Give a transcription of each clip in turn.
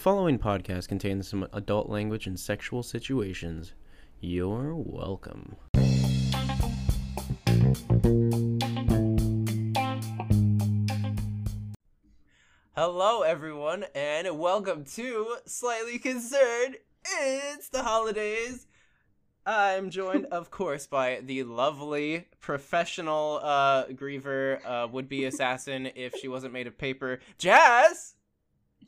following podcast contains some adult language and sexual situations. You're welcome. Hello, everyone, and welcome to Slightly Concerned. It's the holidays. I'm joined, of course, by the lovely professional uh, griever, uh, would be assassin if she wasn't made of paper, Jazz.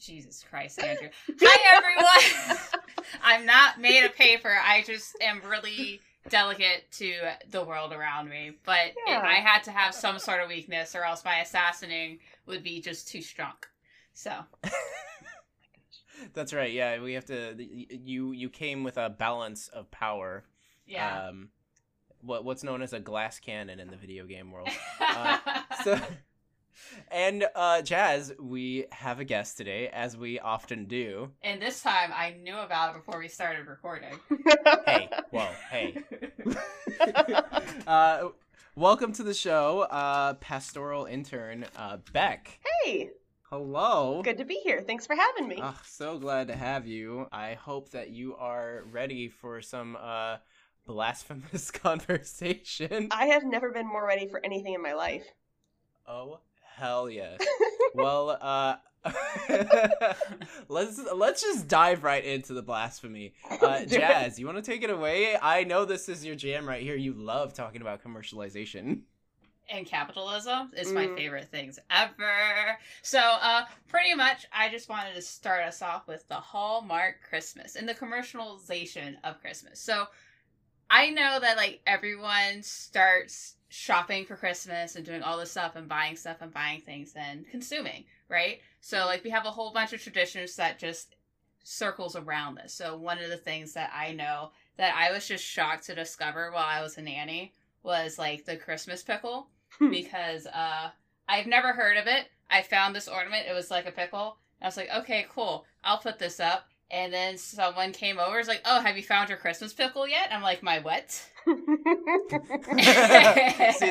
Jesus Christ, Andrew. Hi, everyone. I'm not made of paper. I just am really delicate to the world around me. But Yeah. it, I had to have some sort of weakness, or else my assassinating would be just too strong. So, That's right. Yeah, we have to. You you came with a balance of power. yeah. Um, what what's known as a glass cannon in the video game world. uh, So, and uh, Jazz, we have a guest today, as we often do. and this time I knew about it before we started recording. Hey, whoa, hey. uh, welcome to the show, uh, pastoral intern uh, Beck. hey, Hello. good to be here. Thanks for having me. Ah, so glad to have you. I hope that you are ready for some uh, blasphemous conversation. I have never been more ready for anything in my life. Oh hell yes. well, uh, let's let's just dive right into the blasphemy. Uh, Jazz, you want to take it away? I know this is your jam right here. You love talking about commercialization. and capitalism is my Mm. favorite things ever. So, uh, pretty much, I just wanted to start us off with the Hallmark Christmas and the commercialization of Christmas. So, I know that like everyone starts shopping for Christmas and doing all this stuff and buying stuff and buying things and consuming, right? So, like, we have a whole bunch of traditions that just circles around this. So, one of the things that I know that I was just shocked to discover while I was a nanny was like the Christmas pickle because uh I've never heard of it. I found this ornament, it was like a pickle. I was like, okay, cool. I'll put this up. And then someone came over, was like, Oh, have you found your Christmas pickle yet? I'm like, My what? See,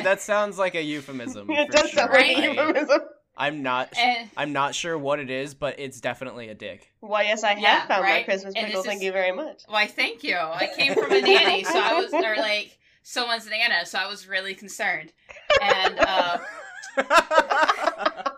that sounds like a euphemism. it does sure. sound like a Right? euphemism. I'm not. And I'm not sure what it is, but it's definitely a dick. Why, yes, I have Yeah, found my? Christmas pickle. this Thank you very much. why thank you. I came from a nanny, so I was or like someone's nana, so I was really concerned. And uh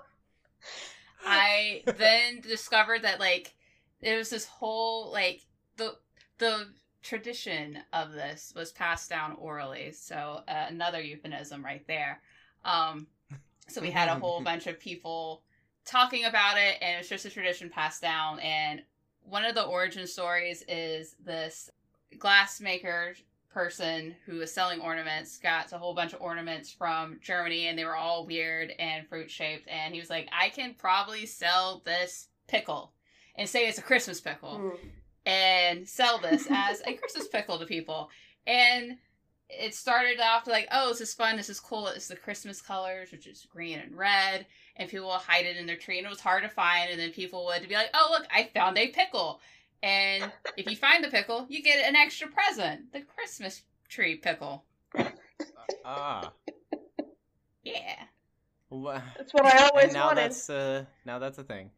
I then discovered that like there was this whole like the the tradition of this was passed down orally. So uh, another euphemism right there. Um, so we had a whole bunch of people talking about it, and it was just a tradition passed down. And one of the origin stories is this glassmaker person who was selling ornaments got a whole bunch of ornaments from Germany and they were all weird and fruit shaped and he was like I can probably sell this pickle and say it's a Christmas pickle Hmm. and sell this as a Christmas pickle to people and it started off like oh this is fun this is cool it's the Christmas colors which is green and red and people will hide it in their tree and it was hard to find and then people would be like oh look I found a pickle and if you find the pickle, you get an extra present the Christmas tree pickle. ah. Yeah. Wha- That's what I always and now wanted. that's uh now that's a thing.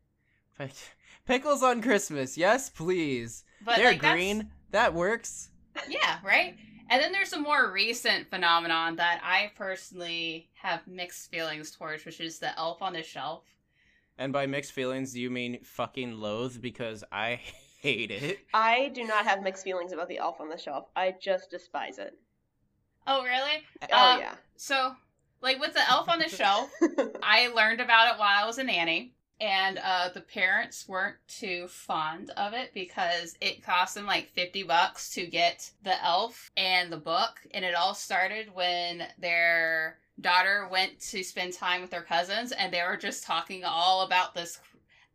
Pick- Pickles on Christmas, yes, please. But They're like, green. That works. Yeah, right? And then there's a more recent phenomenon that I personally have mixed feelings towards, which is the elf on the shelf. And by mixed feelings, do you mean fucking loathe? Because I hate it. I do not have mixed feelings about the elf on the shelf. I just despise it. Oh, really? Oh, Uh, yeah. So, like with the elf on the shelf, I learned about it while I was a nanny, and uh, the parents weren't too fond of it because it cost them like 50 bucks to get the elf and the book. And it all started when their daughter went to spend time with their cousins, and they were just talking all about this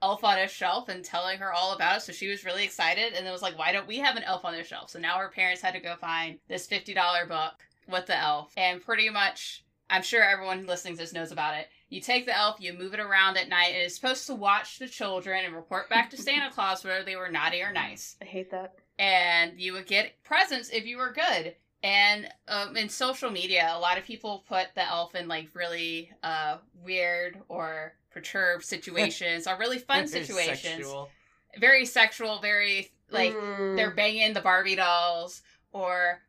elf on a shelf and telling her all about it. So she was really excited, and it was like, why don't we have an elf on the shelf? So now her parents had to go find this $50 book with the elf, and pretty much. I'm sure everyone listening to this knows about it. You take the elf, you move it around at night. It is supposed to watch the children and report back to Santa Claus whether they were naughty or nice. I hate that. And you would get presents if you were good. And um, in social media, a lot of people put the elf in like really uh, weird or perturbed situations or really fun situations. Sexual. very sexual, very like Mm. they're banging the Barbie dolls or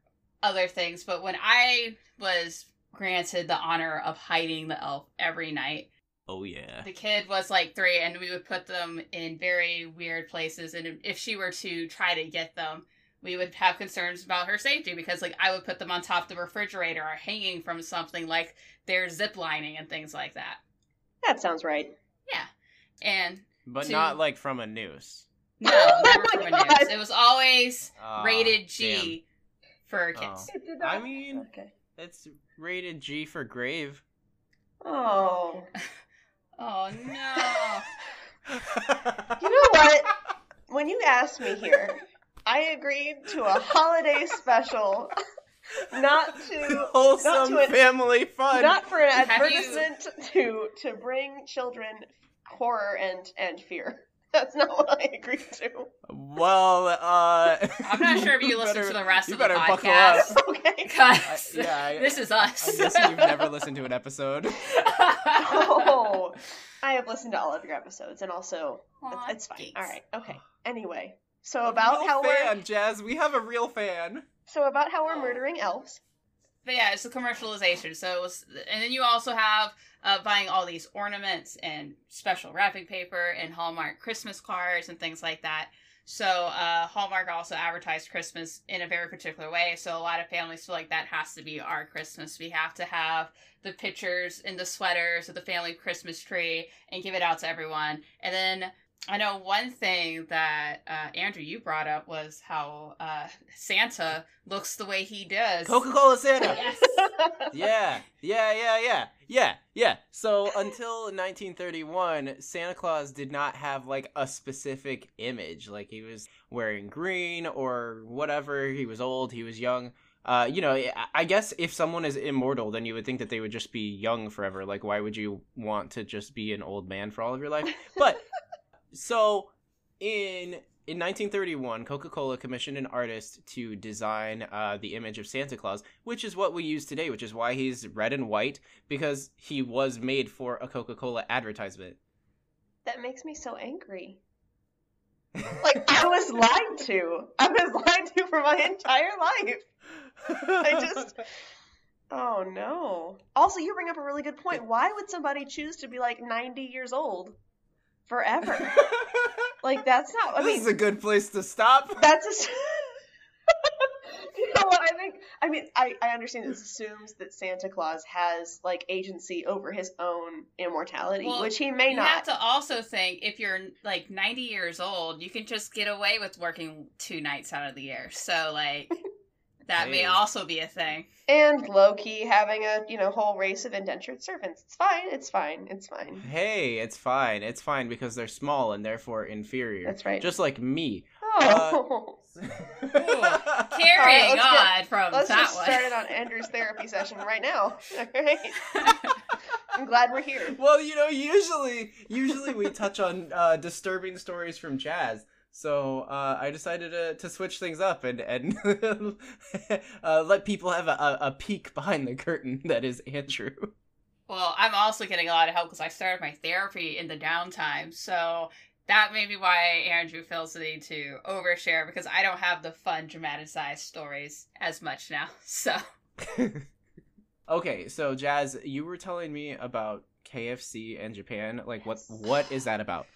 other things. But when I was granted the honor of hiding the elf every night, Oh yeah. the kid was like three, and we would put them in very weird places. And if she were to try to get them, we would have concerns about her safety because, like, I would put them on top of the refrigerator or hanging from something, like they're zip lining and things like that. that sounds right. Yeah. And But to- not like from a noose. no, Oh never my from a God. news. It was always Ah, rated G for kids. It did I mean- okay. Damn. It's rated G for grave. Oh, Oh no! you know what? When you asked me here, I agreed to a holiday special, not to Wholesome not to an- family fun. not for an Have you- advertisement to to bring children horror and and fear. That's not what I agreed to. Well, uh, I'm not sure if you listen better- to the rest you of the better buckle podcast. up. Okay. Because I- yeah, I- this is us. I'm guessing you've never listened to an episode. Oh, I have listened to all of your episodes, and also Aw, it's, it's fine. thanks. All right. Okay. Anyway, so about real how we're fan, Jazz. We have a real fan. so about how we're murdering elves. But yeah, it's the commercialization. So it was, and then you also have uh, buying all these ornaments and special wrapping paper and Hallmark Christmas cards and things like that. So uh, Hallmark also advertised Christmas in a very particular way. So a lot of families feel like that has to be our Christmas. We have to have the pictures and the sweaters of the family Christmas tree and give it out to everyone. And then I know one thing that uh, Andrew you brought up was how uh, Santa looks the way he does. Coca-Cola Santa. Yes. yeah, yeah, yeah, yeah, yeah, yeah. So until 1931, Santa Claus did not have like a specific image. Like he was wearing green or whatever. He was old. He was young. Uh, you know, I- I guess if someone is immortal, then you would think that they would just be young forever. Like, why would you want to just be an old man for all of your life? But so in in 1931, Coca-Cola commissioned an artist to design uh, the image of Santa Claus, which is what we use today, which is why he's red and white because he was made for a Coca-Cola advertisement. that makes me so angry. Like I was lied to. I was lied to for my entire life. I just- Oh no. Also, you bring up a really good point. Why would somebody choose to be like 90 years old forever? Like that's not. I this mean, is a good place to stop. that's a. s- you know what I think? I mean, I I understand this assumes that Santa Claus has like agency over his own immortality, Well, which he may you not. have to also think if you're like 90 years old, you can just get away with working two nights out of the year. So like that may also be a thing. And low key having a you know whole race of indentured servants. It's fine. It's fine. It's fine. Hey, it's fine. It's fine because they're small and therefore inferior. That's right. Just like me. Oh. Carrying let's get- on from Let's that just one. start it on Andrew's therapy session right now. All right. I'm glad we're here. Well, you know, usually, usually we touch on uh, disturbing stories from jazz. So uh, I decided to, to switch things up and and uh, let people have a, a, peek behind the curtain. That is Andrew. Well, I'm also getting a lot of help because I started my therapy in the downtime. So that may be why Andrew feels the need to overshare because I don't have the fun, dramatized stories as much now. So okay, so Jazz, you were telling me about KFC and Japan. Like, what what is that about?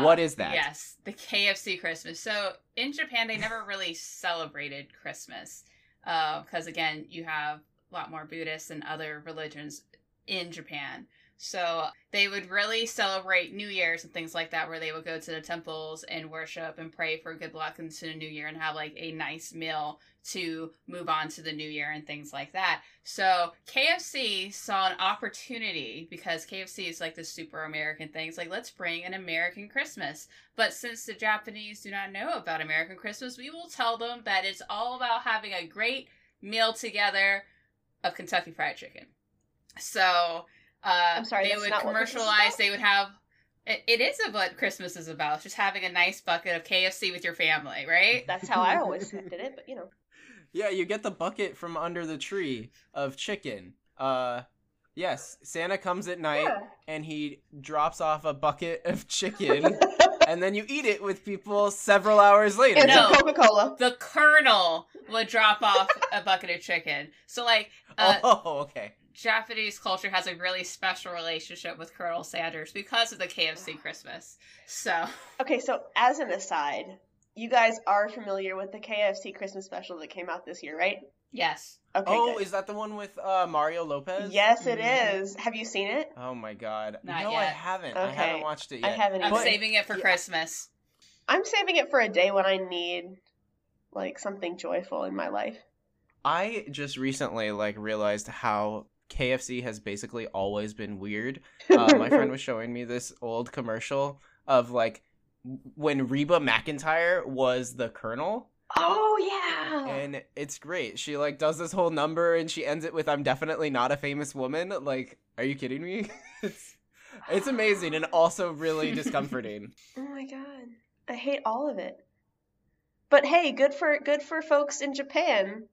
What Uh, that? Yes, the KFC Christmas. So in Japan, they never really celebrated Christmas because, again, you have a lot more Buddhists and other religions in Japan. So they would really celebrate New Year's and things like that, where they would go to the temples and worship and pray for good luck into the new year and have like a nice meal to move on to the new year and things like that. So KFC saw an opportunity because KFC is like the super American thing. It's like, let's bring an American Christmas. But since the Japanese do not know about American Christmas, we will tell them that it's all about having a great meal together of Kentucky Fried Chicken. So uh, I'm sorry, they would not what Christmas is commercialize. They would have. It, it is what Christmas is about. It's just having a nice bucket of KFC with your family, right? That's how I always did it, but you know. Yeah, you get the bucket from under the tree of chicken. Uh, yes, Santa comes at night Yeah. and he drops off a bucket of chicken and then you eat it with people several hours later. And No. Coca Cola. the colonel would drop off a bucket of chicken. So like uh, oh, okay. Japanese culture has a really special relationship with Colonel Sanders because of the KFC Christmas. So Okay, so as an aside, you guys are familiar with the KFC Christmas special that came out this year, right? yes. Okay. oh, good. is that the one with uh, Mario Lopez? Yes, it Mhm. is. Have you seen it? Oh my god. Not no, I haven't. I haven't watched it I yet. haven't I'm. But- saving it for Yeah. Christmas. I'm saving it for a day when I need like something joyful in my life. I just recently like realized how KFC has basically always been weird. Uh, my friend was showing me this old commercial of like when Reba McEntire was the Colonel, Oh yeah. and it's great. She like does this whole number and she ends it with "I'm definitely not a famous woman." Like, are you kidding me? it's it's amazing and also really discomforting. Oh my god. I hate all of it. But hey, good for good for folks in Japan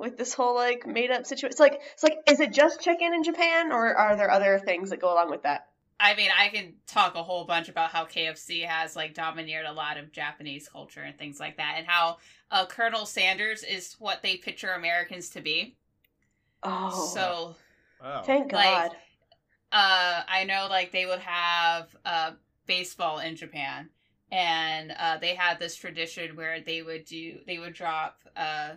with this whole like made up situation. It's like it's like is it just chicken in Japan or are there other things that go along with that? I mean, I can talk a whole bunch about how KFC has like domineered a lot of Japanese culture and things like that, and how uh, Colonel Sanders is what they picture Americans to be. Oh. So, Wow. thank like- God. uh, I know like they would have uh, baseball in Japan, and uh, they had this tradition where they would do they would drop uh,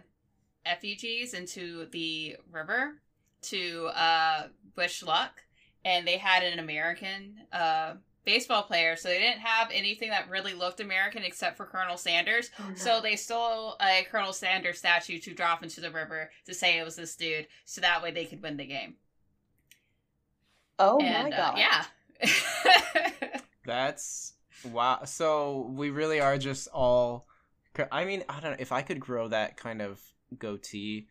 effigies into the river to uh, wish luck, and they had an American uh, baseball player, so they didn't have anything that really looked American except for Colonel Sanders. Oh, no. So they stole a Colonel Sanders statue to drop into the river to say it was this dude, so that way they could win the game. Oh and my uh, god. yeah. That's wow. So we really are just all. I mean, I don't know if I could grow that kind of goatee.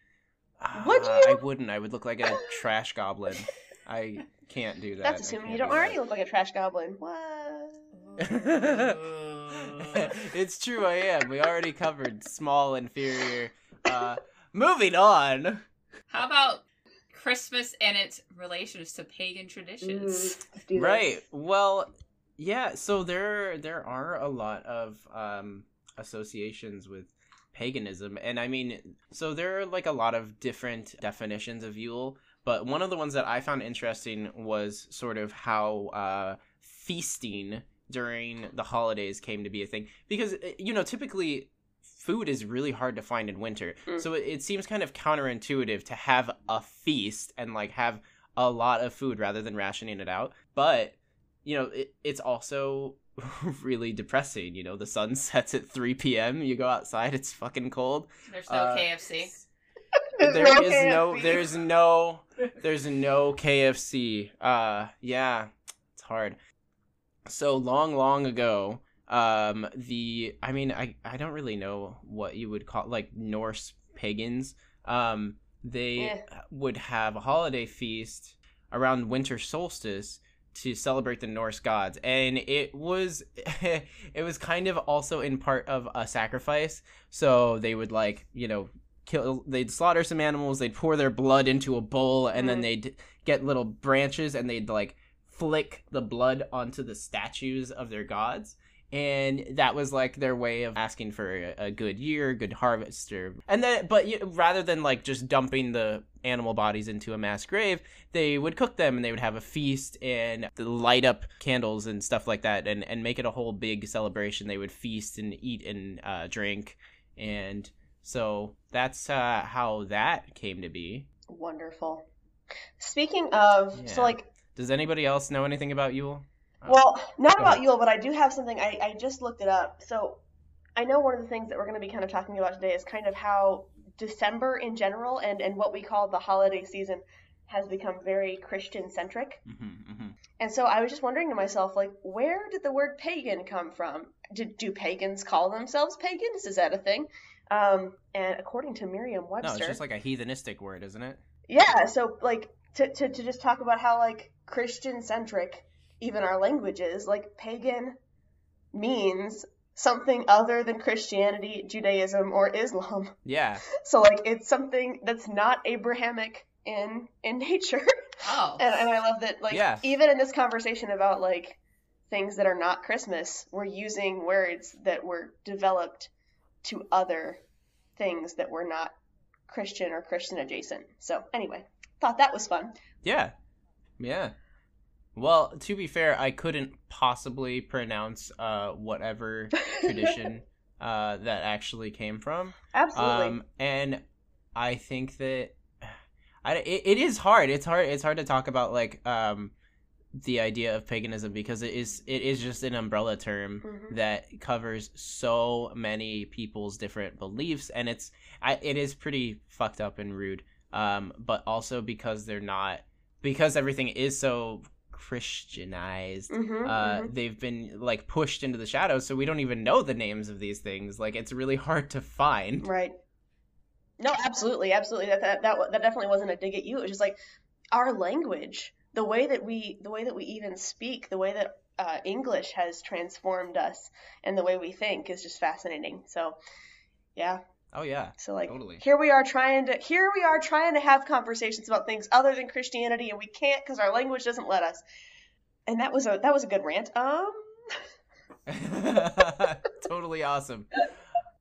Would uh, you? I wouldn't. I would look like a trash goblin. I can't do that. That's assuming you don't do already that. look like a trash goblin. What? it's true. I am. We already covered small, inferior. Uh, moving on. How about Christmas and its relations to pagan traditions? Mm, let's do this. Right. Well, yeah. So there there are a lot of um, associations with paganism, and I mean, so there are like a lot of different definitions of Yule. But one of the ones that I found interesting was sort of how uh, feasting during the holidays came to be a thing because uh, you know typically food is really hard to find in winter Mm. so it, it seems kind of counterintuitive to have a feast and like have a lot of food rather than rationing it out but you know it, it's also really depressing you know the sun sets at 3 p.m you go outside it's fucking cold There's no Uh, KFC. There's there no is no there's no there's no KFC. Uh yeah, it's hard. So long long ago, um the I mean I I don't really know what you would call like Norse pagans. Um they Yeah. would have a holiday feast around winter solstice to celebrate the Norse gods. And it was it was kind of also in part of a sacrifice. So they would like you know kill they'd slaughter some animals they'd pour their blood into a bowl and then Mhm. they'd get little branches and they'd like flick the blood onto the statues of their gods and that was like their way of asking for a, a good year good harvest or and then but you, rather than like just dumping the animal bodies into a mass grave they would cook them and they would have a feast and light up candles and stuff like that and, and make it a whole big celebration they would feast and eat and uh, drink and so that's uh, how that came to be Wonderful. Speaking of, Yeah. so like, does anybody else know anything about yule well, not about. Yule, but I do have something. I, I just looked it up. So I know one of the things that we're going to be kind of talking about today is kind of how December in general and, and what we call the holiday season has become very Christian centric. hmm hmm And so I was just wondering to myself, like, where did the word pagan come from? Did do pagans call themselves pagans? Is that a thing? Um, and according to no Merriam-Webster, it's just like a heathenistic word isn't it yeah. So like to, to to just talk about how like Christian centric even our languages. like pagan means something other than Christianity, Judaism, or Islam. yeah So like it's something that's not Abrahamic in in nature. Oh. And, and I love that, like, Yeah. even in this conversation about like things that are not Christmas, we're using words that were developed to other things that were not Christian or Christian adjacent. So, anyway, thought that was fun. Yeah. Yeah. Well, to be fair, I couldn't possibly pronounce uh, whatever tradition uh, that actually came from. Absolutely. Um, and I think that I, it, it is hard. It's hard. It's hard to talk about like um, the idea of paganism because it is it is just an umbrella term Mhm. that covers so many people's different beliefs, and it's I, it is pretty fucked up and rude. Um, but also because they're not because everything is so Christianized. Mhm, Uh, mhm. they've been like pushed into the shadows, so we don't even know the names of these things. Like it's really hard to find. Right. No, absolutely, absolutely. That that that, that definitely wasn't a dig at you. It was just like our language, the way that we, the way that we even speak, the way that uh, English has transformed us, and the way we think is just fascinating. So, yeah. Oh yeah. So like, Totally. here we are trying to, here we are trying to have conversations about things other than Christianity, and we can't because our language doesn't let us. And that was a that was a good rant. Um. totally awesome.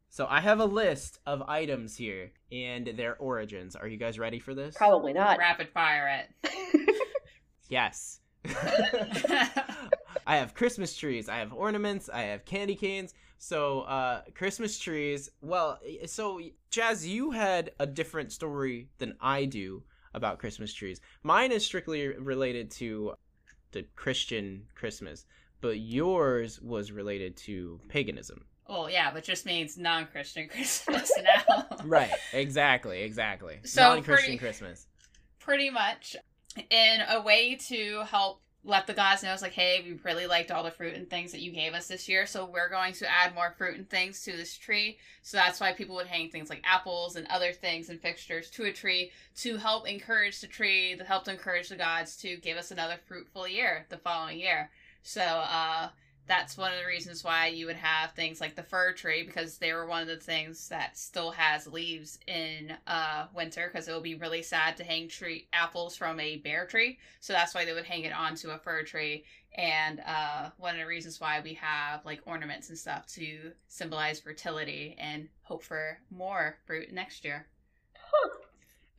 So I have a list of items here and their origins. Are you guys ready for this? Probably not. Rapid fire it. Yes. I have Christmas trees, I have ornaments, I have candy canes. So, uh Christmas trees, well, so Jazz, you had a different story than I do about Christmas trees. Mine is strictly related to the Christian Christmas, but yours was related to paganism. Oh yeah, but just means non-Christian Christmas now. Right. Exactly. Exactly. So non-Christian pretty- Christmas. pretty much in a way to help let the gods know it's like hey we really liked all the fruit and things that you gave us this year so we're going to add more fruit and things to this tree. So that's why people would hang things like apples and other things and fixtures to a tree to help encourage the tree to help encourage the gods to give us another fruitful year the following year. So uh that's one of the reasons why you would have things like the fir tree because they were one of the things that still has leaves in uh, winter because it would be really sad to hang tree apples from a bare tree. So that's why they would hang it onto a fir tree. And uh, one of the reasons why we have like ornaments and stuff to symbolize fertility and hope for more fruit next year.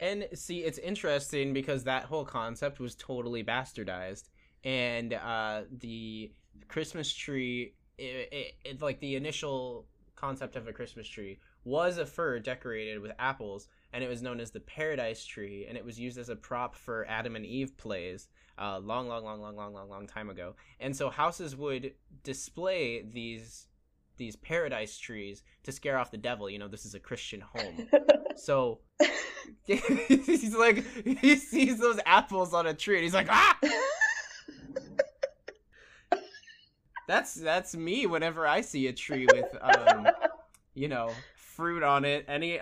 And see, it's interesting because that whole concept was totally bastardized, and uh, the Christmas tree, it, it, it, like the initial concept of a Christmas tree, was a fir decorated with apples, and it was known as the Paradise Tree, and it was used as a prop for Adam and Eve plays. Uh, long, long, long, long, long, long, long time ago, and so houses would display these these paradise trees to scare off the devil. You know, this is a Christian home. So he's like he sees those apples on a tree and he's like ah that's that's me whenever i see a tree with um you know fruit on it any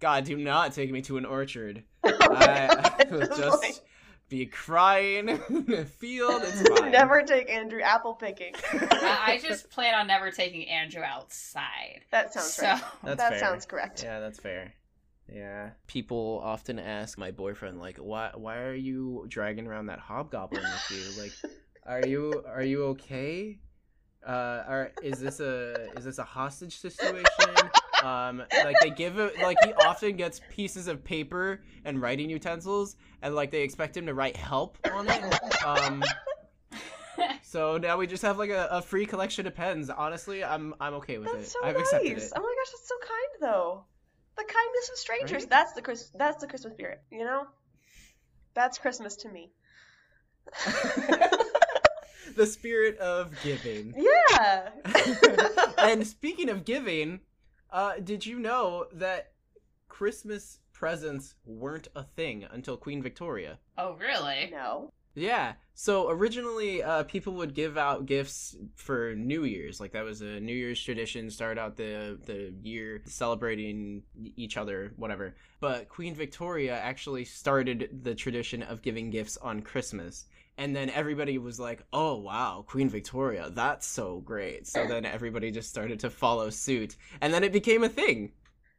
god do not take me to an orchard i, I will just be crying in a field it's fine Never take Andrew apple picking. I, I just plan on never taking andrew outside That sounds so right. That's that fair. sounds correct. Yeah, that's fair. Yeah. People often ask my boyfriend like, "Why why are you dragging around that hobgoblin with you? Like, are you are you okay? Uh, is this a is this a hostage situation?" Um, like they give it like he often gets pieces of paper and writing utensils, and like they expect him to write help on it. Um, so now we just have like a, a free collection of pens. Honestly, I'm I'm okay with That's it. so I've nice. accepted it. Oh my gosh, that's so kind though. The kindness of strangers. Right? That's the Chris that's the Christmas spirit, you know? That's Christmas to me. the spirit of giving. yeah. and speaking of giving, uh, did you know that Christmas presents weren't a thing until Queen Victoria? oh really no. Yeah. So originally, uh, people would give out gifts for New Year's, like that was a New Year's tradition. Start out the the year celebrating each other, whatever. But Queen Victoria actually started the tradition of giving gifts on Christmas, and then everybody was like, "Oh wow, Queen Victoria, that's so great!" So then everybody just started to follow suit, and then it became a thing.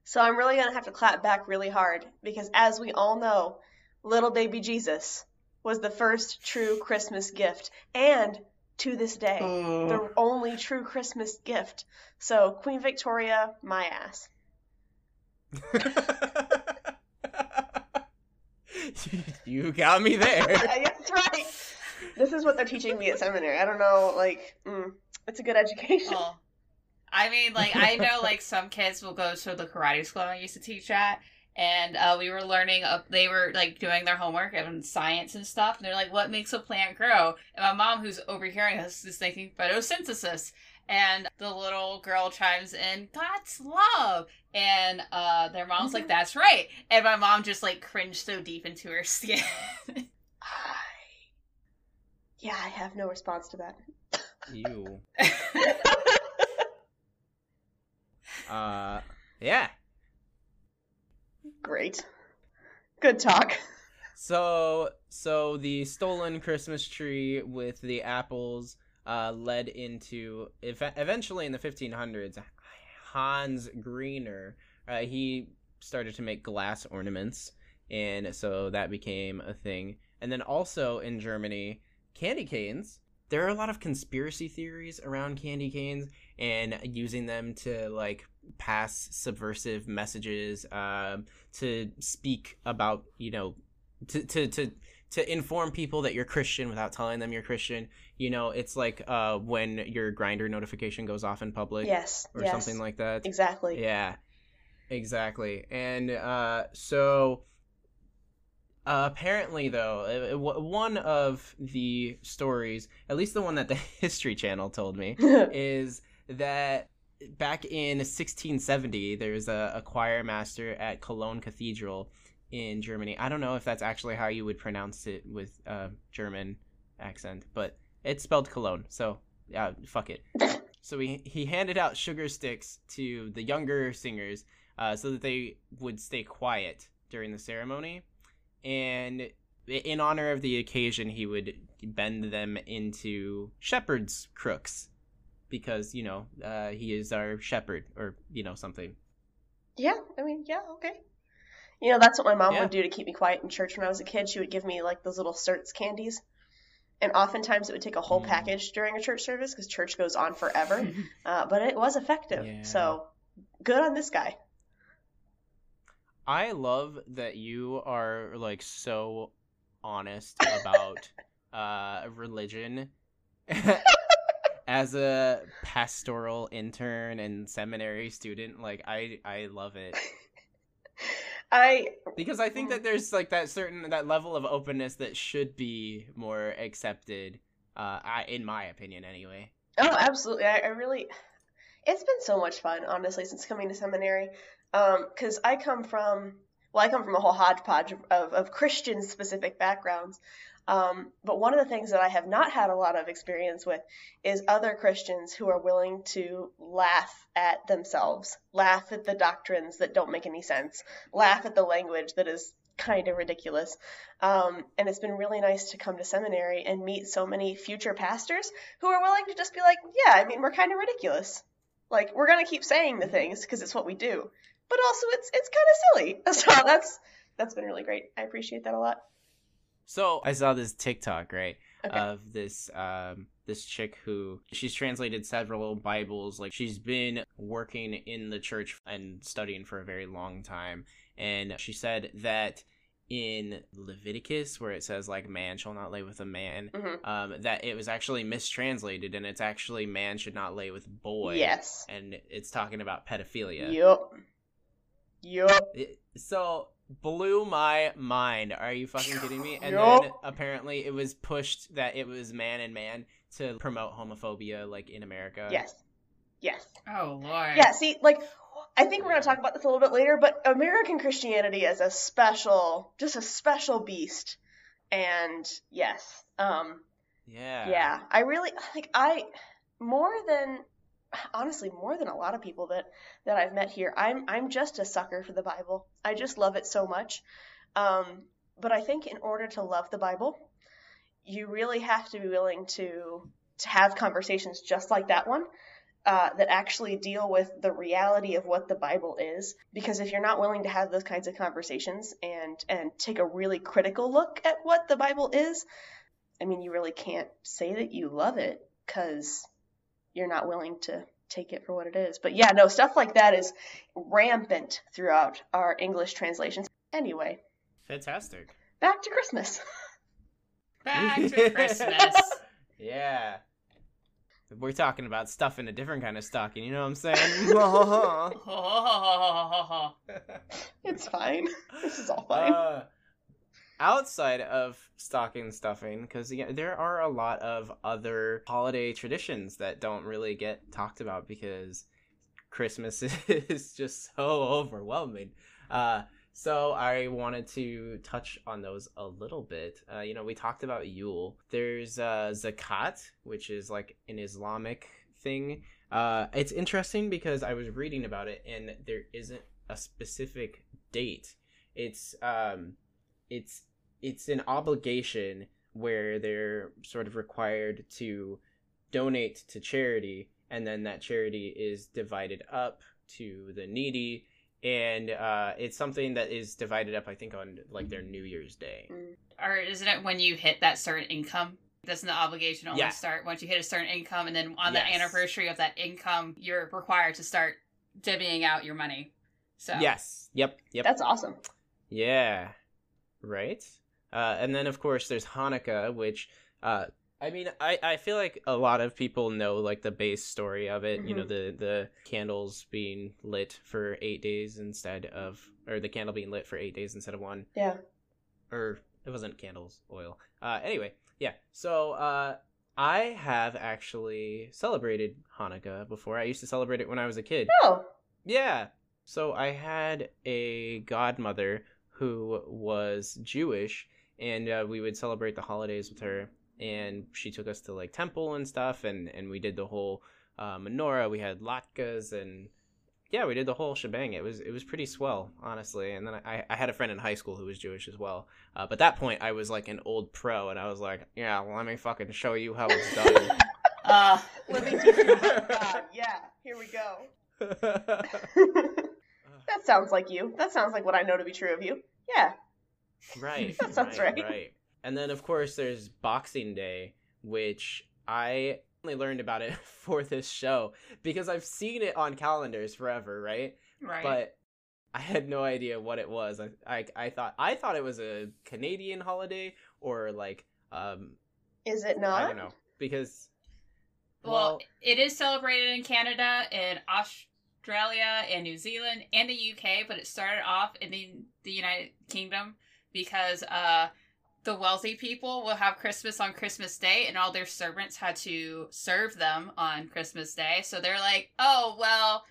So I'm really gonna have to clap back really hard because as we all know, little baby Jesus was the first true Christmas gift and to this day. Oh. The only true Christmas gift. So, Queen Victoria, my ass. you got me there. That's right. This is what they're teaching me at seminary. I don't know, like, mm, it's a good education. Well, I mean, like I know, like some kids will go to the karate school I used to teach at, and uh, we were learning. Uh, they were like doing their homework and science and stuff. And they're like, "What makes a plant grow?" And my mom, who's overhearing us, is thinking photosynthesis. And the little girl chimes in, "That's love." And uh, their mom's like, "That's right." And my mom just like cringed so deep into her skin. Yeah, I have no response to that. you. Uh, yeah. Great. Good talk. So, so the stolen Christmas tree with the apples uh, led into ev- eventually in the 1500s. Hans Greiner, uh, he started to make glass ornaments, and so that became a thing. And then also in Germany, candy canes. There are a lot of conspiracy theories around candy canes and using them to like pass subversive messages, um, to speak about you know, to to to to inform people that you're Christian without telling them you're Christian. You know, it's like uh, when your Grindr notification goes off in public, yes, or yes. something like that. Exactly. Yeah, exactly. And uh, so uh, apparently, though, uh, one of the stories, at least the one that the History Channel told me, is that back in 1670, there's a, a choir master at Cologne Cathedral in Germany. I don't know if that's actually how you would pronounce it with a German accent, but it's spelled Cologne, so yeah, fuck it. so he he handed out sugar sticks to the younger singers uh, so that they would stay quiet during the ceremony, and in honor of the occasion, he would bend them into shepherd's crooks because you know uh, he is our shepherd or you know something. Yeah, I mean, yeah, okay. You know, that's what my mom Yeah. would do to keep me quiet in church when I was a kid. She would give me like those little certs candies. And oftentimes it would take a whole Mm. package during a church service because church goes on forever. Uh, but it was effective. Yeah. So good on this guy. I love that you are like so honest about uh religion as a pastoral intern and seminary student like I I love it I because I think that there's like that certain that level of openness that should be more accepted uh I, in my opinion anyway Oh, absolutely. I, I really, it's been so much fun, honestly, since coming to seminary. Because I come from, well, I come from a whole hodgepodge of, of, Christian specific backgrounds. Um, but one of the things that I have not had a lot of experience with is other Christians who are willing to laugh at themselves, laugh at the doctrines that don't make any sense, laugh at the language that is kind of ridiculous. Um, and it's been really nice to come to seminary and meet so many future pastors who are willing to just be like, yeah, I mean, we're kind of ridiculous. Like, we're gonna keep saying the things because it's what we do, but also it's it's kind of silly. So that's that's been really great. I appreciate that a lot. so I saw this TikTok right Okay. of this um this chick who she's translated several bibles like she's been working in the church and studying for a very long time and she said that in leviticus where it says like man shall not lay with a man hmm um that it was actually mistranslated and it's actually man should not lay with boy Yes. and it's talking about pedophilia Yup. Yup. so blew my mind. Are you fucking kidding me? And Yup. then apparently it was pushed that it was man and man to promote homophobia like in America. Yes. Yes. oh lord. Yeah. See, like, I think we're gonna talk about this a little bit later, but American Christianity is a special, just a special beast. And yes, um, Yeah. Yeah, I really like I more than honestly more than a lot of people that that I've met here. I'm I'm just a sucker for the Bible. I just love it so much. Um, but I think in order to love the Bible, you really have to be willing to to have conversations just like that one. Uh, that actually deal with the reality of what the Bible is, because if you're not willing to have those kinds of conversations and and take a really critical look at what the Bible is, I mean, you really can't say that you love it because you're not willing to take it for what it is. But yeah, no, stuff like that is rampant throughout our English translations. Anyway, Fantastic. back to Christmas. Back to Christmas. yeah. We're talking about stuff in a different kind of stocking, you know what I'm saying? it's fine. This is all fine. Uh, outside of stocking stuffing, because yeah, there are a lot of other holiday traditions that don't really get talked about because Christmas is just so overwhelming. Uh, so I wanted to touch on those a little bit. Uh, you know, we talked about Yule. There's uh, Zakat, which is like an Islamic thing. Uh, it's interesting because I was reading about it and there isn't a specific date. It's um, it's it's an obligation where they're sort of required to donate to charity, and then that charity is divided up to the needy and uh, it's something that is divided up, I think, on like their New Year's Day. or isn't it when you hit that certain income? Doesn't the obligation only Yeah. start once you hit a certain income, and then on Yes. the anniversary of that income, you're required to start divvying out your money. So Yes. Yep. Yep. That's awesome. Yeah. Right. Uh, and then of course there's Hanukkah, which uh, I mean I, I feel like a lot of people know like the base story of it. You know the the candles being lit for eight days instead of or the candle being lit for eight days instead of one. Yeah. or it wasn't candles, oil. Uh, anyway, yeah. So uh, I have actually celebrated Hanukkah before. I used to celebrate it when I was a kid. Oh, Yeah. So I had a godmother who was Jewish, and uh, we would celebrate the holidays with her. And she took us to like temple and stuff, and and we did the whole uh, menorah. We had latkes, and yeah, we did the whole shebang. It was it was pretty swell, honestly. And then I I had a friend in high school who was Jewish as well. Uh, but that point, I was like an old pro, and I was like, yeah, well, let me fucking show you how it's done. uh, let me teach you God. Yeah, here we go. that sounds like you. That sounds like what I know to be true of you. Yeah. Right. That sounds right. Right. And then of course there's Boxing Day, which I only learned about it for this show because I've seen it on calendars forever, right? right. But I had no idea what it was. I, I I thought I thought it was a Canadian holiday or like um Is it not? I don't know because well, well, it is celebrated in Canada, in Australia, and New Zealand, and the UK, but it started off in the the United Kingdom because uh the wealthy people will have Christmas on Christmas Day, and all their servants had to serve them on Christmas Day. So they're like, oh, well,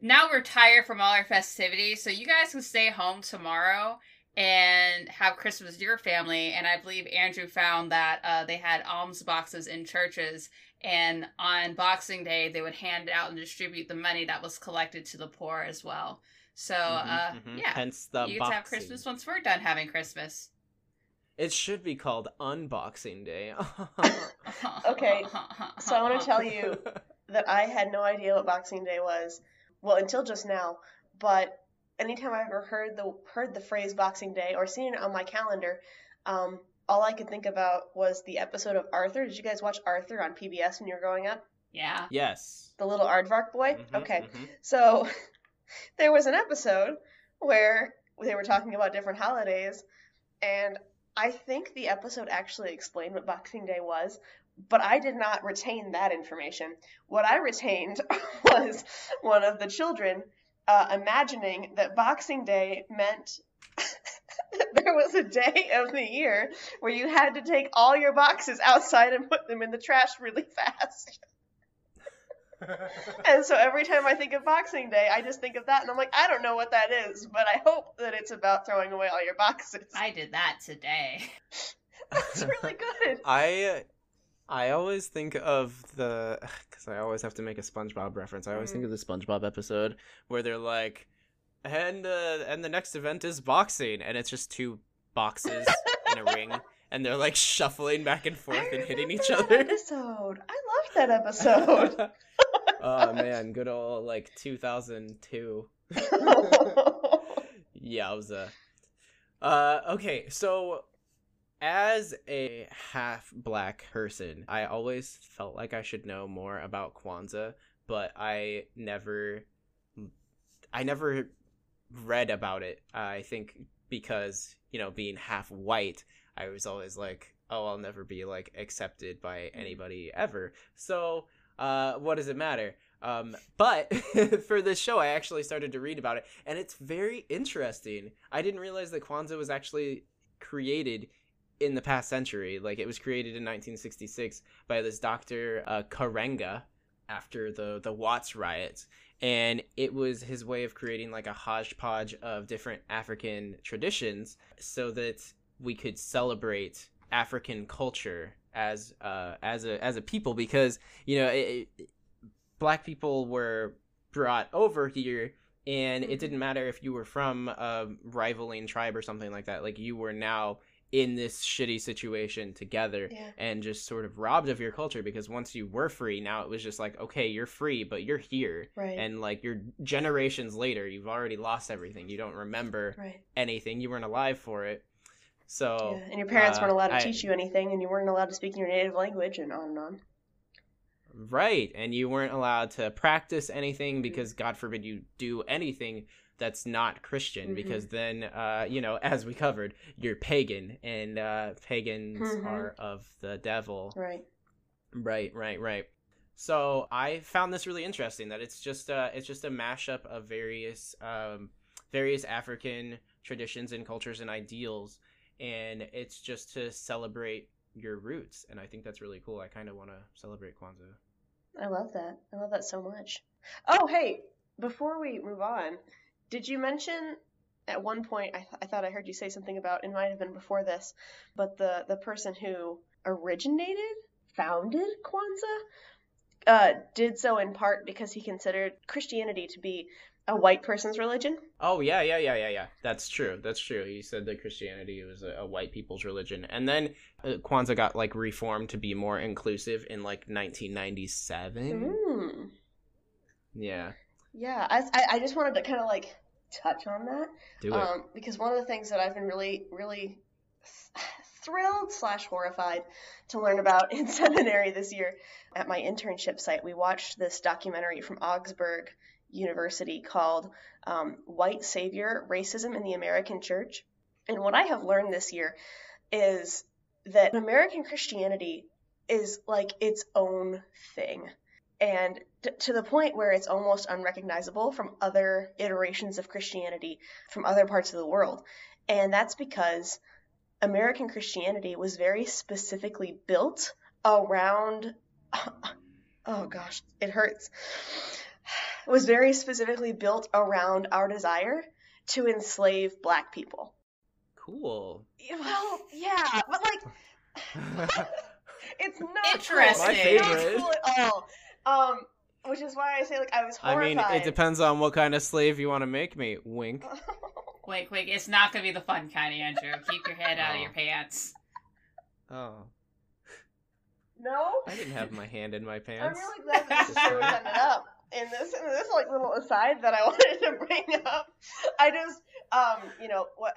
now we're tired from all our festivities, so you guys can stay home tomorrow and have Christmas with your family. And I believe Andrew found that uh, they had alms boxes in churches, and on Boxing Day, they would hand out and distribute the money that was collected to the poor as well. So, mhm, uh, mhm. yeah, hence the you get to have. Christmas once we're done having Christmas. It should be called Unboxing Day. Okay, so I wanna tell you- that I had no idea what Boxing Day was. Well, until just now. But anytime I ever heard the heard the phrase Boxing Day or seen it on my calendar, um, all I could think about was the episode of Arthur. Did you guys watch Arthur on PBS when you were growing up? yeah. yes. The little aardvark boy. Mhm, Okay, mhm. so there was an episode where they were talking about different holidays, and I think the episode actually explained what Boxing Day was, but I did not retain that information. What I retained was one of the children uh, imagining that Boxing Day meant there was a day of the year where you had to take all your boxes outside and put them in the trash really fast. And so every time I think of Boxing Day, I just think of that, and I'm like, I don't know what that is, but I hope that it's about throwing away all your boxes. I did that today. That's really good. I I always think of the because I always have to make a SpongeBob reference. I always Mm. think of the SpongeBob episode where they're like, and uh, and the next event is boxing, and it's just two boxes in a ring, and they're like shuffling back and forth I and hitting each remember that other. Episode. I loved that episode. Oh man, good old like 2002. Yowza. Uh, okay, so as a half black person, I always felt like I should know more about Kwanzaa, but I never I never read about it. I think because, you know, being half white, I was always like, oh, I'll never be like accepted by anybody ever. So, uh what does it matter? Um, but for this show, I actually started to read about it, and it's very interesting. I didn't realize that Kwanzaa was actually created in the past century. Like it was created in 1966 by this Dr. Uh, Karenga after the the Watts riots, and it was his way of creating like a hodgepodge of different African traditions so that we could celebrate African culture as uh, as a as a people because you know it, it, black people were brought over here and it didn't matter if you were from a rivaling tribe or something like that like you were now in this shitty situation together Yeah. and just sort of robbed of your culture because once you were free now it was just like okay you're free but you're here Right. and like you're generations later you've already lost everything you don't remember right. anything you weren't alive for it so yeah. And your parents uh, weren't allowed to I- teach you anything, and you weren't allowed to speak in your native language, and on and on. Right, and you weren't allowed to practice anything because God forbid you do anything that's not Christian Mhm. because then uh you know as we covered you're pagan and uh pagans Mhm. are of the devil. Right. Right, right, right. So I found this really interesting that it's just uh it's just a mashup of various um various African traditions and cultures and ideals and it's just to celebrate your roots and I think that's really cool. I kind of want to celebrate Kwanzaa. I love that. I love that so much. Oh, hey, before we move on, did you mention at one point? I, th- I thought I heard you say something about. It might have been before this, but the the person who originated, founded Kwanzaa, uh, did so in part because he considered Christianity to be a white person's religion. Oh yeah, yeah, yeah, yeah, yeah. That's true. That's true. He said that Christianity was a, a white people's religion, and then uh, Kwanzaa got like reformed to be more inclusive in like 1997. Mm. Yeah, Yeah, I, I just wanted to kind of like touch on that. do it. Um, because one of the things that I've been really, really thrilled slash horrified to learn about in seminary this year at my internship site, we watched this documentary from Augsburg University called um, "White Savior: Racism in the American Church." And what I have learned this year is that American Christianity is like its own thing. And to the point where it's almost unrecognizable from other iterations of Christianity from other parts of the world. And that's because American Christianity was very specifically built around. Oh gosh, it hurts. It was very specifically built around our desire to enslave black people. Cool. Well, yeah, but like it's not cool. Interesting. My It's not favorite. cool at all. Um, which is why I say like I was horrified. I mean, it depends on what kind of slave you want to make me. Wink. Wait, wait, it's not gonna be the fun kind, Andrew. Keep your head out of Oh. your pants. Oh, no. I didn't have my hand in my pants. I'm really glad that this is where we ended up in this in this like little aside that I wanted to bring up. I just um you know what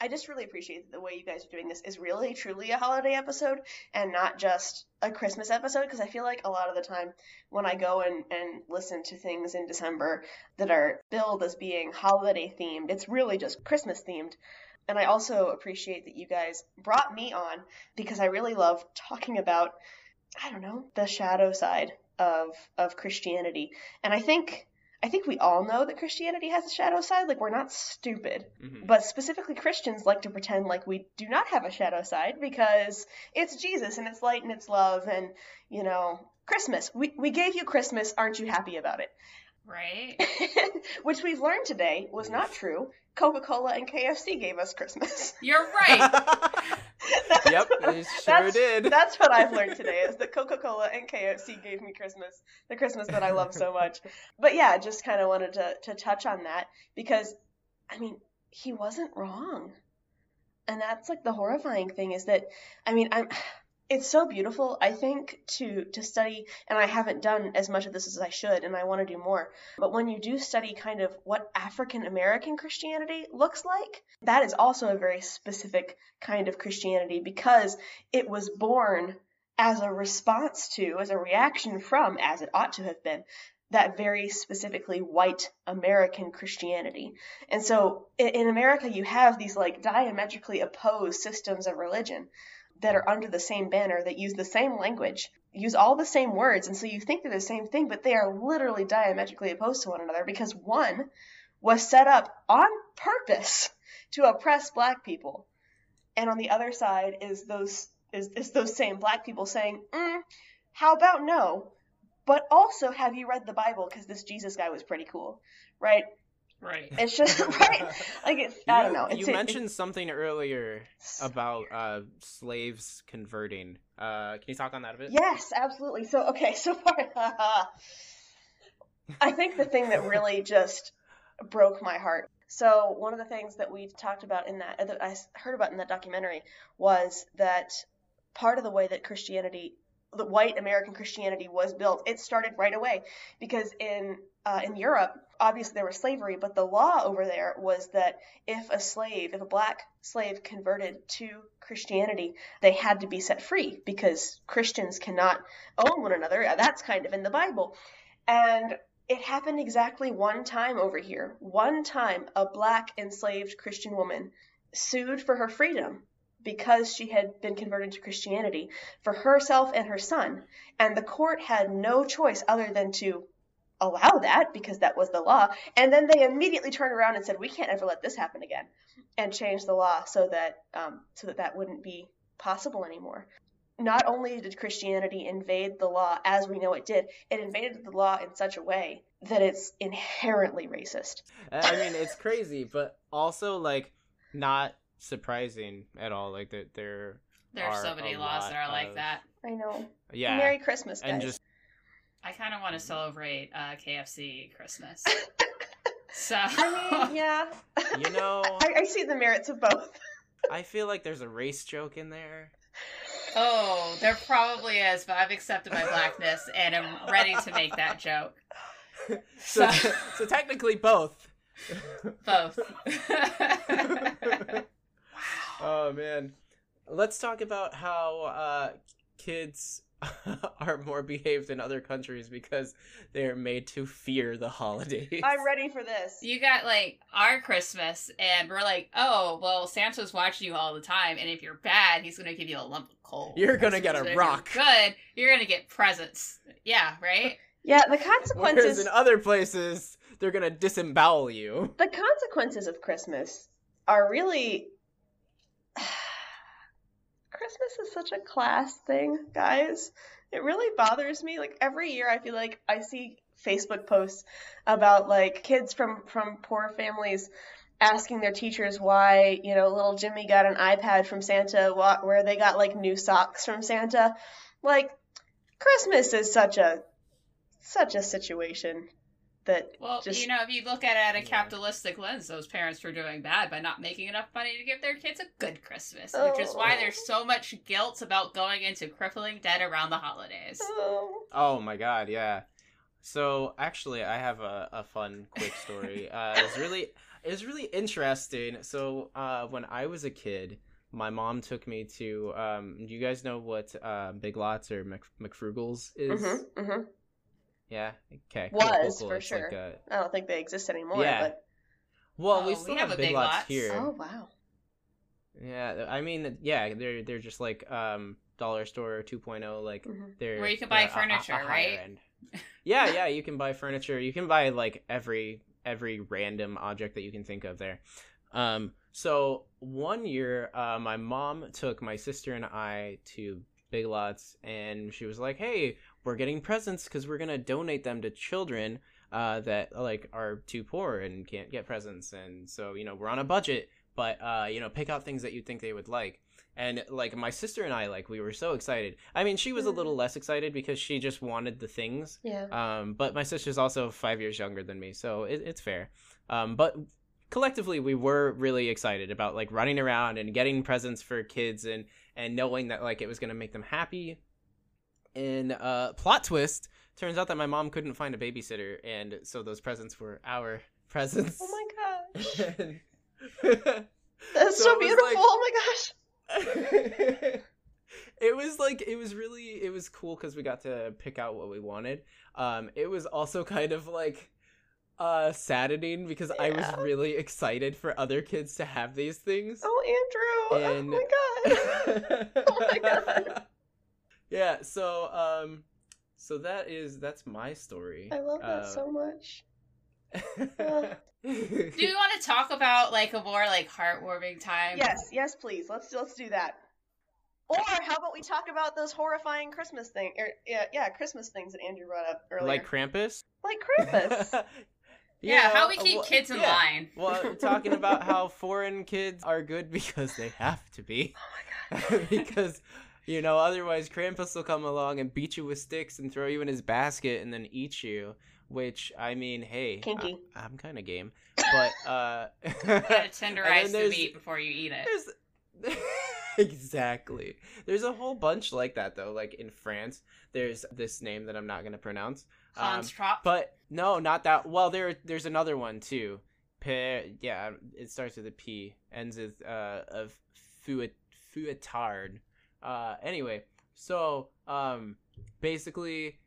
I just really appreciate the way you guys are doing this is really truly a holiday episode and not just a Christmas episode because I feel like a lot of the time when I go and, and listen to things in December that are billed as being holiday themed, it's really just Christmas themed. And I also appreciate that you guys brought me on because I really love talking about I don't know, the shadow side of of Christianity. And I think I think we all know that Christianity has a shadow side. Like we're not stupid. Mhm. But specifically Christians like to pretend like we do not have a shadow side because it's Jesus and it's light and it's love and, you know, Christmas. We we gave you Christmas, aren't you happy about it? Right? Which we've learned today was not true. Coca-Cola and KFC gave us Christmas. You're right. yep, they sure That's- did. That's what I've learned today is that Coca-Cola and KFC gave me Christmas, the Christmas that I love so much. But yeah, just kind of wanted to to touch on that because I mean, he wasn't wrong. And that's like the horrifying thing is that I mean, I'm it's so beautiful i think to to study and i haven't done as much of this as i should and i want to do more but when you do study kind of what african american christianity looks like that is also a very specific kind of christianity because it was born as a response to as a reaction from as it ought to have been that very specifically white American Christianity. And so in, America, you have these like diametrically opposed systems of religion that are under the same banner that use the same language, use all the same words, and so you think they're the same thing, but they are literally diametrically opposed to one another because one was set up on purpose to oppress black people, and on the other side is those is, is those same black people saying, mm, "How about no?" But also, have you read the Bible? Because this Jesus guy was pretty cool, right? Right. It's just right. Like it's. I don't know. It's, you mentioned something earlier about uh, slaves converting. Uh, can you talk on that a bit? Yes, absolutely. So okay, so far, I think the thing that really just broke my heart. So one of the things that we talked about in that, that I heard about in that documentary was that part of the way that Christianity the white American Christianity was built, it started right away because in uh, in Europe, obviously there was slavery, but the law over there was that if a slave, if a black slave converted to Christianity, they had to be set free because Christians cannot own one another. That's kind of in the Bible, and it happened exactly one time over here. One time, a black enslaved Christian woman sued for her freedom because she had been converted to Christianity for herself and her son. And the court had no choice other than to allow that because that was the law. And then they immediately turned around and said, "We can't ever let this happen again," and changed the law so that um, so that that wouldn't be possible anymore. Not only did Christianity invade the law as we know it did, it invaded the law in such a way that it's inherently racist. I mean, it's crazy, but also like not surprising at all. Like that there. There are so many laws that are like of, that. I know. Yeah. Merry Christmas, guys. And just. I kind of want to celebrate uh, KFC Christmas. so. I mean, yeah. You know. I, I see the merits of both. I feel like there's a race joke in there. Oh, there probably is, but I've accepted my blackness and I'm ready to make that joke. so, so, so technically both. Both. Oh man, let's talk about how uh, kids are more behaved in other countries because they're made to fear the holidays. I'm ready for this. You got like our Christmas, and we're like, oh, well, Santa's watching you all the time, and if you're bad, he's gonna give you a lump of coal. You're gonna get a rock. good, you're gonna get presents. Yeah, right. Yeah, the consequences. Whereas in other places, they're gonna disembowel you. The consequences of Christmas are really Christmas is such a class thing, guys. It really bothers me. Like every year I feel like I see Facebook posts about like kids from from poor families asking their teachers why, you know, little Jimmy got an iPad from Santa what where they got like new socks from Santa. Like Christmas is such a such a situation that well just... you know if you look at it at a capitalistic lens those parents were doing bad by not making enough money to give their kids a good christmas oh. which is why there's so much guilt about going into crippling debt around the holidays. Oh, oh my god yeah. So actually i have a, a fun quick story. Uh, it's really it's really interesting. So uh, when i was a kid my mom took me to um, do you guys know what uh, big lots or Mc, mcfrugals is? Mm-hmm, mm-hmm. Yeah. Okay. Was cool, cool, cool. for it's sure. Like a... I don't think they exist anymore. Yeah. But... Well, oh, we still we have, have big, big lots, lots here. Oh wow. Yeah, I mean, yeah, they're they're just like um dollar store 2.0 like mm-hmm. they're where you can buy furniture, a, a right? yeah, yeah, you can buy furniture. You can buy like every every random object that you can think of there. Um so one year uh my mom took my sister and I to Big Lots and she was like, "Hey, we're getting presents because we're gonna donate them to children uh, that like are too poor and can't get presents, and so you know we're on a budget, but uh, you know pick out things that you think they would like." And like my sister and I, like we were so excited. I mean, she was a little mm-hmm. less excited because she just wanted the things. Yeah. Um, but my sister's also five years younger than me, so it, it's fair. Um, but collectively we were really excited about like running around and getting presents for kids and and knowing that like it was gonna make them happy. And uh, plot twist turns out that my mom couldn't find a babysitter, and so those presents were our presents. Oh my gosh. That's So so, beautiful. like- oh my gosh. it was like it was really it was cool because we got to pick out what we wanted um it was also kind of like uh saddening because i was really excited for other kids to have these things Oh, Andrew. And- Oh my god. Oh my God. Yeah so um so that is that's my story I love that Uh, so much. Do you want to talk about like a more like heartwarming time? Yes, yes, please. Let's let's do that. Or how about we talk about those horrifying Christmas thing? Or, yeah, yeah, Christmas things that Andrew brought up earlier. like krampus like Krampus. Yeah, how we keep wha- kids in yeah. line. Well, talking about how foreign kids are good because they have to be. oh my god. because, you know, otherwise Krampus will come along and beat you with sticks and throw you in his basket and then eat you. Which, I mean, hey. Kinky. I, am kind of game. But, uh. Gotta and tenderize the meat before you eat it. Exactly. There's a whole bunch like that, though. Like in France, there's this name that I'm not going to pronounce. Um, Trop. but no, not that. Well, there there's another one too. P, yeah, it starts with a P, ends with uh of fuet Fouettard. Uh, anyway, so um, basically,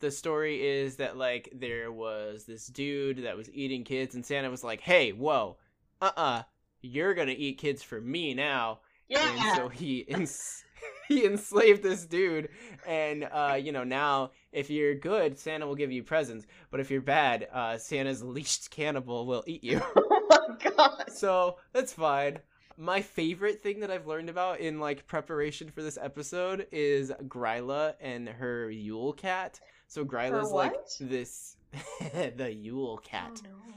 the story is that like there was this dude that was eating kids, and Santa was like, "Hey, whoa, uh, uh you're gonna eat kids for me now." Yeah. And so he ens- he enslaved this dude, and uh, you know now if you're good, Santa will give you presents, but if you're bad, uh, Santa's leashed cannibal will eat you. oh my god. so that's fine. My favorite thing that I've learned about in like preparation for this episode is Gryla and her Yule cat. So Gryla's like this the Yule cat. Oh, no.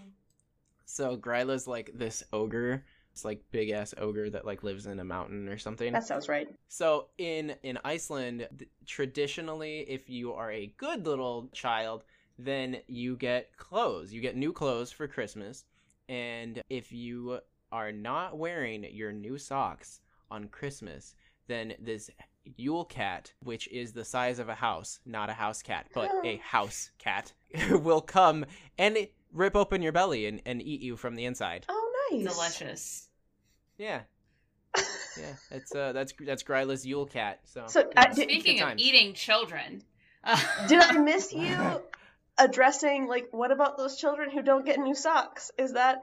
So Gryla's like this ogre. It's like big ass ogre that like lives in a mountain or something. That sounds right. So in in Iceland, th- traditionally, if you are a good little child, then you get clothes. You get new clothes for Christmas, and if you are not wearing your new socks on Christmas, then this Yule cat, which is the size of a house, not a house cat, but a house cat, will come and rip open your belly and, and eat you from the inside. Oh, nice. Delicious. Yeah, yeah, that's uh, that's that's Gryla's Yule cat. So, So, you uh, know, did- Speaking of eating children. Uh, Did I miss you addressing like what about those children who don't get new socks? Is that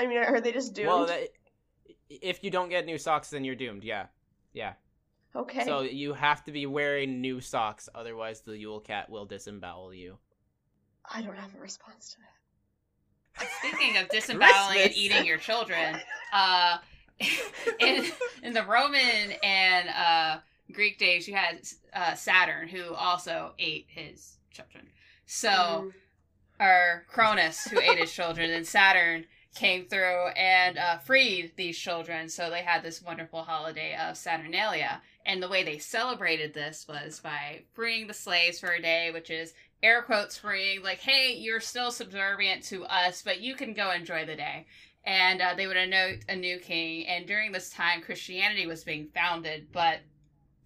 I mean, are they just doomed? Well, that, if you don't get new socks, then you're doomed. Yeah, yeah. okay. So you have to be wearing new socks, otherwise the Yule Cat will disembowel you. I don't have a response to that. Speaking of disemboweling and eating your children, uh, in in the Roman and uh, Greek days, you had uh, Saturn who also ate his children. So, Mm. or Cronus who ate his children, and Saturn came through and uh, freed these children. So they had this wonderful holiday of Saturnalia. And the way they celebrated this was by freeing the slaves for a day, which is air quotes freeing, like, hey, you're still subservient to us, but you can go enjoy the day. And uh, they would anoint a new king. And during this time, Christianity was being founded, but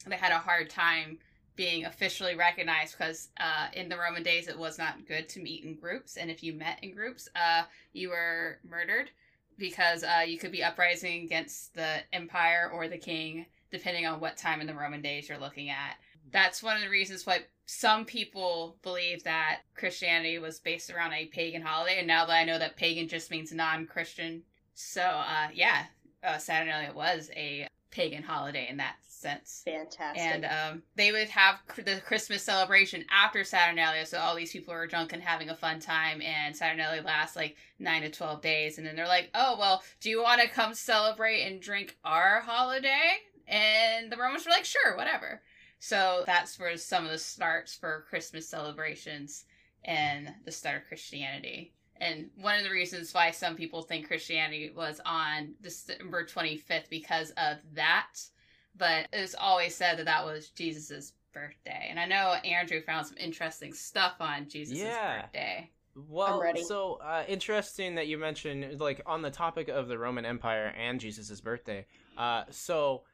they had a hard time being officially recognized because uh, in the Roman days it was not good to meet in groups, and if you met in groups, uh, you were murdered because uh, you could be uprising against the empire or the king, depending on what time in the Roman days you're looking at. That's one of the reasons why some people believe that Christianity was based around a pagan holiday, and now that I know that pagan just means non-Christian, so uh, yeah, uh, Saturnalia was a pagan holiday in that sense. Fantastic. And um, they would have cr- the Christmas celebration after Saturnalia, so all these people are drunk and having a fun time. And Saturnalia lasts like nine to twelve days, and then they're like, "Oh well, do you want to come celebrate and drink our holiday?" And the Romans were like, "Sure, whatever." So that's where some of the starts for Christmas celebrations and the start of Christianity. And one of the reasons why some people think Christianity was on December 25th because of that but it's always said that that was Jesus's birthday. And I know Andrew found some interesting stuff on Jesus's Yeah. birthday. Well, so uh, interesting that you mentioned like on the topic of the Roman Empire and Jesus' birthday. Uh, so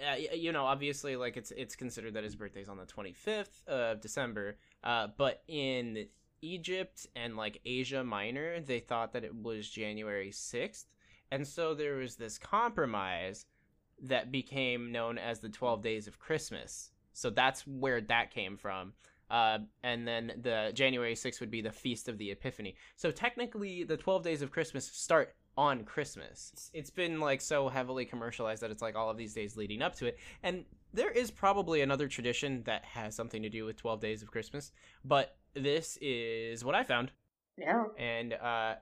uh, you know, obviously, like it's it's considered that his birthday's on the 25th of December. Uh, but in Egypt and like Asia Minor, they thought that it was January 6th, and so there was this compromise that became known as the 12 Days of Christmas. So that's where that came from. Uh, and then the January 6th would be the Feast of the Epiphany. So technically, the 12 Days of Christmas start on Christmas. It's- been like so heavily commercialized that it's like all of these days leading up to it. And there is probably another tradition that has something to do with 12 Days of Christmas, but this is what I found. Yeah. And uh,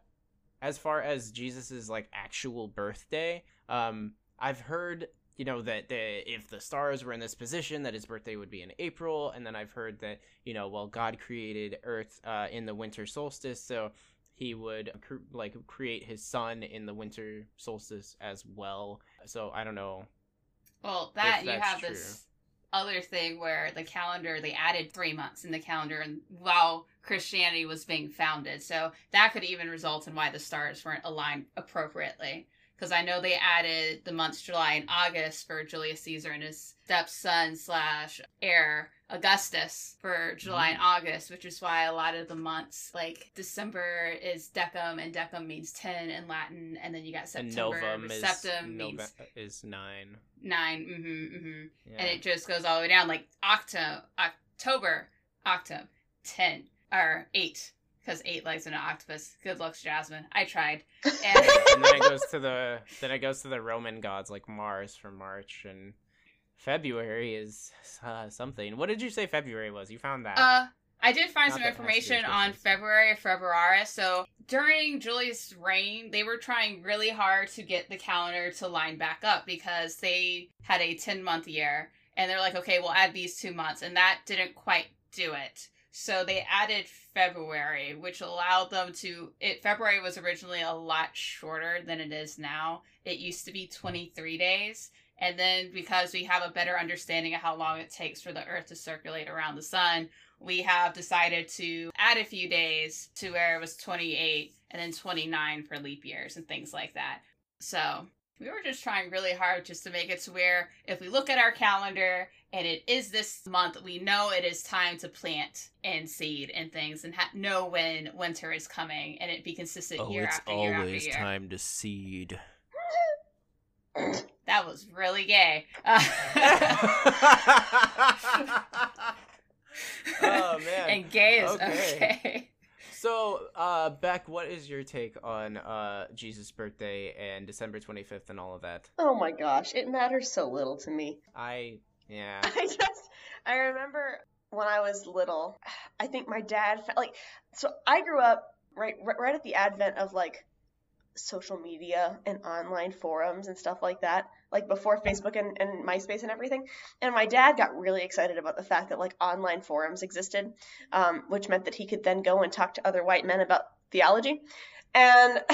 as far as Jesus's like actual birthday, um, I've heard you know that the, if the stars were in this position, that his birthday would be in April, and then I've heard that you know well God created Earth uh, in the winter solstice, so he would cr- like create his son in the winter solstice as well. So I don't know. Well, that you that's have this other thing where the calendar they added three months in the calendar, and while Christianity was being founded, so that could even result in why the stars weren't aligned appropriately. Because I know they added the months July and August for Julius Caesar and his stepson slash heir Augustus for July and August, which is why a lot of the months like December is decum and decum means ten in Latin, and then you got And September. Novum is septum Nove- means is nine. nine. Mm-hmm, mm-hmm Yeah. and it just goes all the way down like octo october octum, 10 or 8 because 8 legs in an octopus good looks jasmine i tried and and then it goes to the then it goes to the Roman gods like Mars for March and February is uh, something. What did you say February was? You found that? uh I did find Not some that it has to do with information on. February Februaris. So during Julius' reign, they were trying really hard to get the calendar to line back up because they had a 10 month year. And they're like, okay, we'll add these two months. And that didn't quite do it. So they added February, which allowed them to. It February was originally a lot shorter than it is now. It used to be 23 days. And then because we have a better understanding of how long it takes for the Earth to circulate around the sun, we have decided to add a few days to where it was 28 and then 29 for leap years and things like that. So we were just trying really hard just to make it to where if we look at our calendar and it is this month, we know it is time to plant and seed and things and ha- know when winter is coming and it be consistent oh, year after year after year. time to seed. That was really gay. Uh, oh man. and gay is Okay. okay. So, uh, Beck, what is your take on uh Jesus' birthday and December twenty fifth and all of that? Oh my gosh, it matters so little to me. I yeah. I just, I remember when I was little, I think my dad, fe- like, so I grew up right, right, right at the advent of like social media and online forums and stuff like that, like before Facebook and, and MySpace and everything. And my dad got really excited about the fact that like online forums existed, um, which meant that he could then go and talk to other white men about theology. And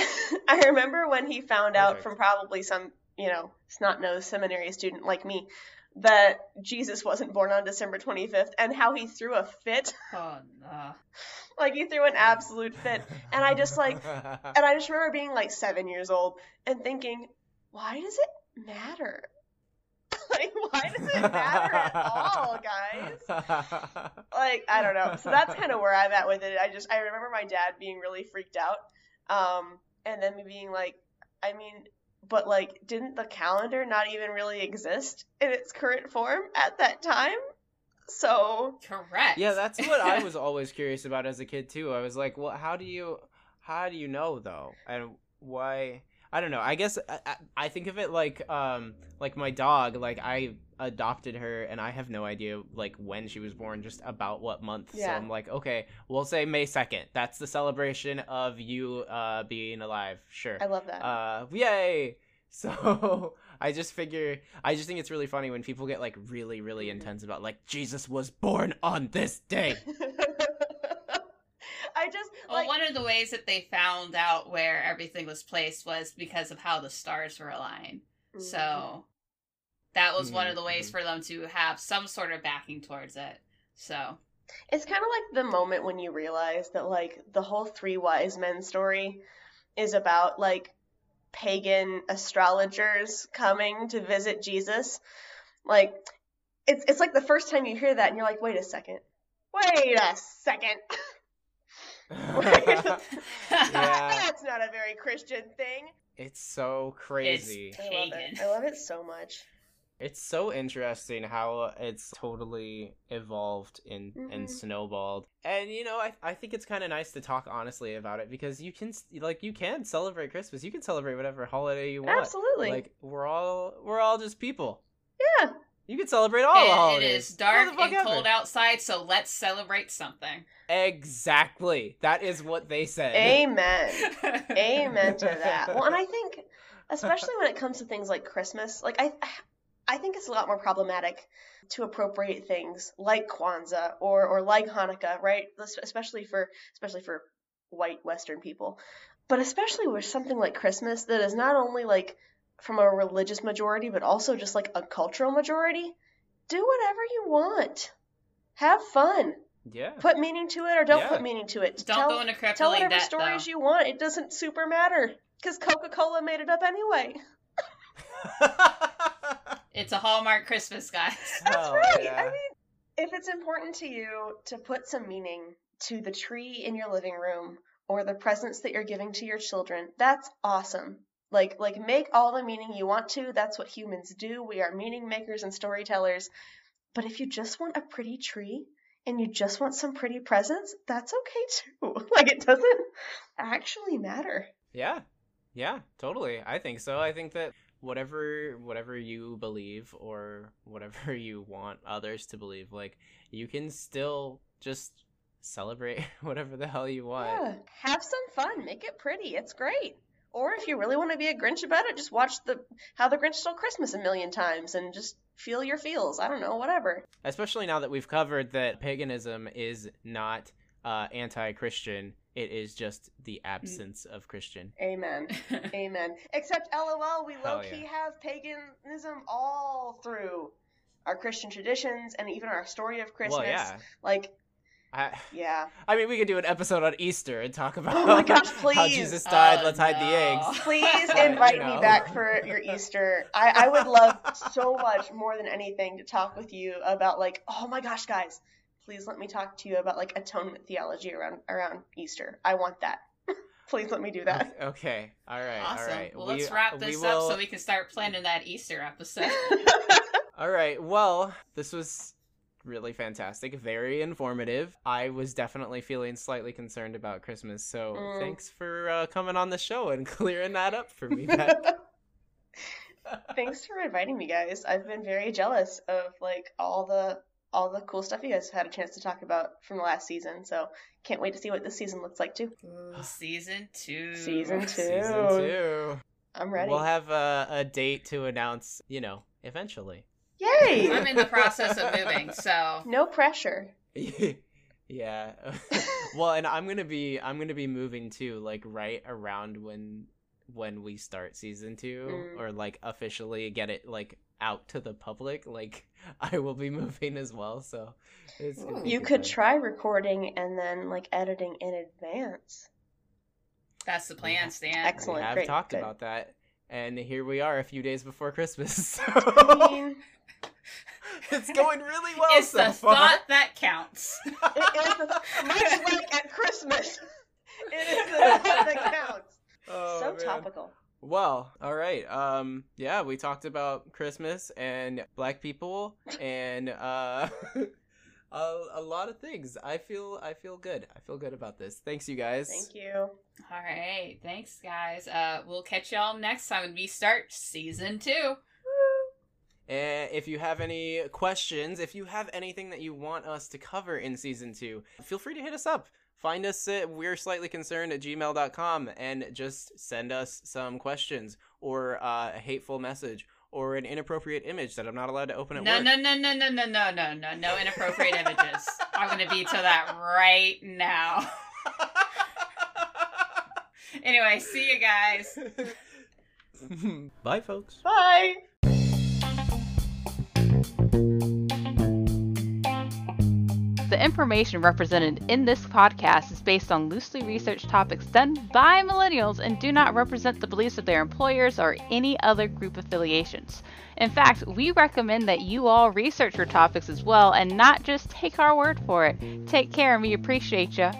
I remember when he found out from probably some, you know, snot-nosed seminary student like me that Jesus wasn't born on December 25th and how he threw a fit. Oh no. like he threw an absolute fit. And I just like and I just remember being like 7 years old and thinking, why does it matter? like why does it matter at all, guys? Like I don't know. So that's kind of where I'm at with it. I just I remember my dad being really freaked out. Um and then me being like I mean but like didn't the calendar not even really exist in its current form at that time? So Correct. yeah, that's what I was always curious about as a kid too. I was like, well, how do you, how do you know though, and why? I don't know. I guess I, I- think of it like, um, like my dog. Like I adopted her, and I have no idea like when she was born, just about what month. So I'm like, okay, we'll say May second. That's the celebration of you uh being alive. Sure. I love that. Uh, yay! So I just figure, I just think it's really funny when people get like really, really Mhm. intense about like Jesus was born on this day. I just Well, like one of the ways that they found out where everything was placed was because of how the stars were aligned. Mm-hmm. So that was one Mhm, of the ways mhm. for them to have some sort of backing towards it. So It's kind of like the moment when you realize that like the whole three wise men story is about like pagan astrologers coming to visit Jesus Like it's it's like the first time you hear that and you're like, wait a second. Wait a second. yeah, That's not a very Christian thing. it's so crazy. I love it. I love it so much. It's so interesting how it's totally evolved and and Mhm. snowballed. And you know, I I think it's kind of nice to talk honestly about it because you can like you can celebrate Christmas. You can celebrate whatever holiday you want. Absolutely. Like we're all we're all just people. Yeah. You can celebrate all the It- it holidays. is dark What the fuck and ever. cold outside, so let's celebrate something. Exactly. That is what they said. Amen. Amen to that. Well, and I think, especially when it comes to things like Christmas, like I, I think it's a lot more problematic to appropriate things like Kwanzaa or or like Hanukkah, right? Especially for especially for white Western people, but especially with something like Christmas that is not only like from a religious majority, but also just like a cultural majority. Do whatever you want. Have fun. Yeah. Put meaning to it or don't Yeah. put meaning to it. Don't Tell- go into crypto Tell whatever that, stories though. you want. It doesn't super matter because Coca Cola made it up anyway. It's a Hallmark Christmas, guys. That's Hell oh, right. yeah. I mean, if it's important to you to put some meaning to the tree in your living room or the presents that you're giving to your children, that's awesome. Like, like make all the meaning you want to. That's what humans do. We are meaning makers and storytellers. But if you just want a pretty tree and you just want some pretty presents, that's okay too. Like, it doesn't actually matter. Yeah. Yeah, totally. I think so. I think that whatever whatever you believe or whatever you want others to believe, like you can still just celebrate whatever the hell you want. Yeah, have some fun. Make it pretty. It's great. Or if you really want to be a Grinch about it, just watch the How the Grinch Stole Christmas a million times and just feel your feels. I don't know, whatever. Especially now that we've covered that paganism is not uh, anti-Christian, it is just the absence of Christian. Amen. Amen. Except LOL, we Hell low key yeah. have paganism all through our Christian traditions and even our story of Christmas. Well, yeah. Like, I, yeah. I mean, we could do an episode on Easter and talk about Oh my gosh, please. how. Jesus died. Oh, Let's hide the eggs. Please invite you me back for your Easter. I, I would love so much more than anything to talk with you about like, oh my gosh, guys, please let me talk to you about like atonement theology around around Easter. I want that. please let me do that. Okay. All right. awesome. All right. Well, We- let's wrap this will- up so we can start planning that Easter episode. All right. Well, this was really fantastic, very informative. I was definitely feeling slightly concerned about Christmas, so Mm. thanks for uh, coming on the show and clearing that up for me. Thanks for inviting me, guys. I've been very jealous of like all the all the cool stuff you guys had a chance to talk about from the last season. So can't wait to see what this season looks like too. Ooh, season two. Season two. Season two. I'm ready. We'll have a, a date to announce, you know, eventually. Yay! I'm in the process of moving, so No pressure. yeah. well, and I'm gonna be I'm gonna be moving too, like right around when when we start season two, Mm. or like officially get it like out to the public. Like I will be moving as well, so it's You could time. try recording and then like editing in advance. that's the plan, Stan. Excellent. We have talked about that, and here we are a few days before Christmas. I mean, it's going really well it's so the far. thought that counts. it is the, much like at Christmas. It is the thought that counts. Oh, so man. topical. Well, all right. Um, yeah, we talked about Christmas and black people and uh, a, a lot of things. I feel I feel good. I feel good about this. Thanks, you guys. Thank you. All right, thanks, guys. Uh, we'll catch y'all next time when we start season two. And if you have any questions, if you have anything that you want us to cover in season two, feel free to hit us up. Find us at we're slightly concerned at gmail.com and just send us some questions or uh, a hateful message or an inappropriate image that I'm not allowed to open at No, work. no, no, no, no, no, no, no, no, no inappropriate images. I'm gonna veto that right now. Anyway, see you guys. Bye, folks. Bye. The information represented in this podcast is based on loosely researched topics done by millennials and do not represent the beliefs of their employers or any other group affiliations. In fact, we recommend that you all research your topics as well and not just take our word for it. Take care and we appreciate you.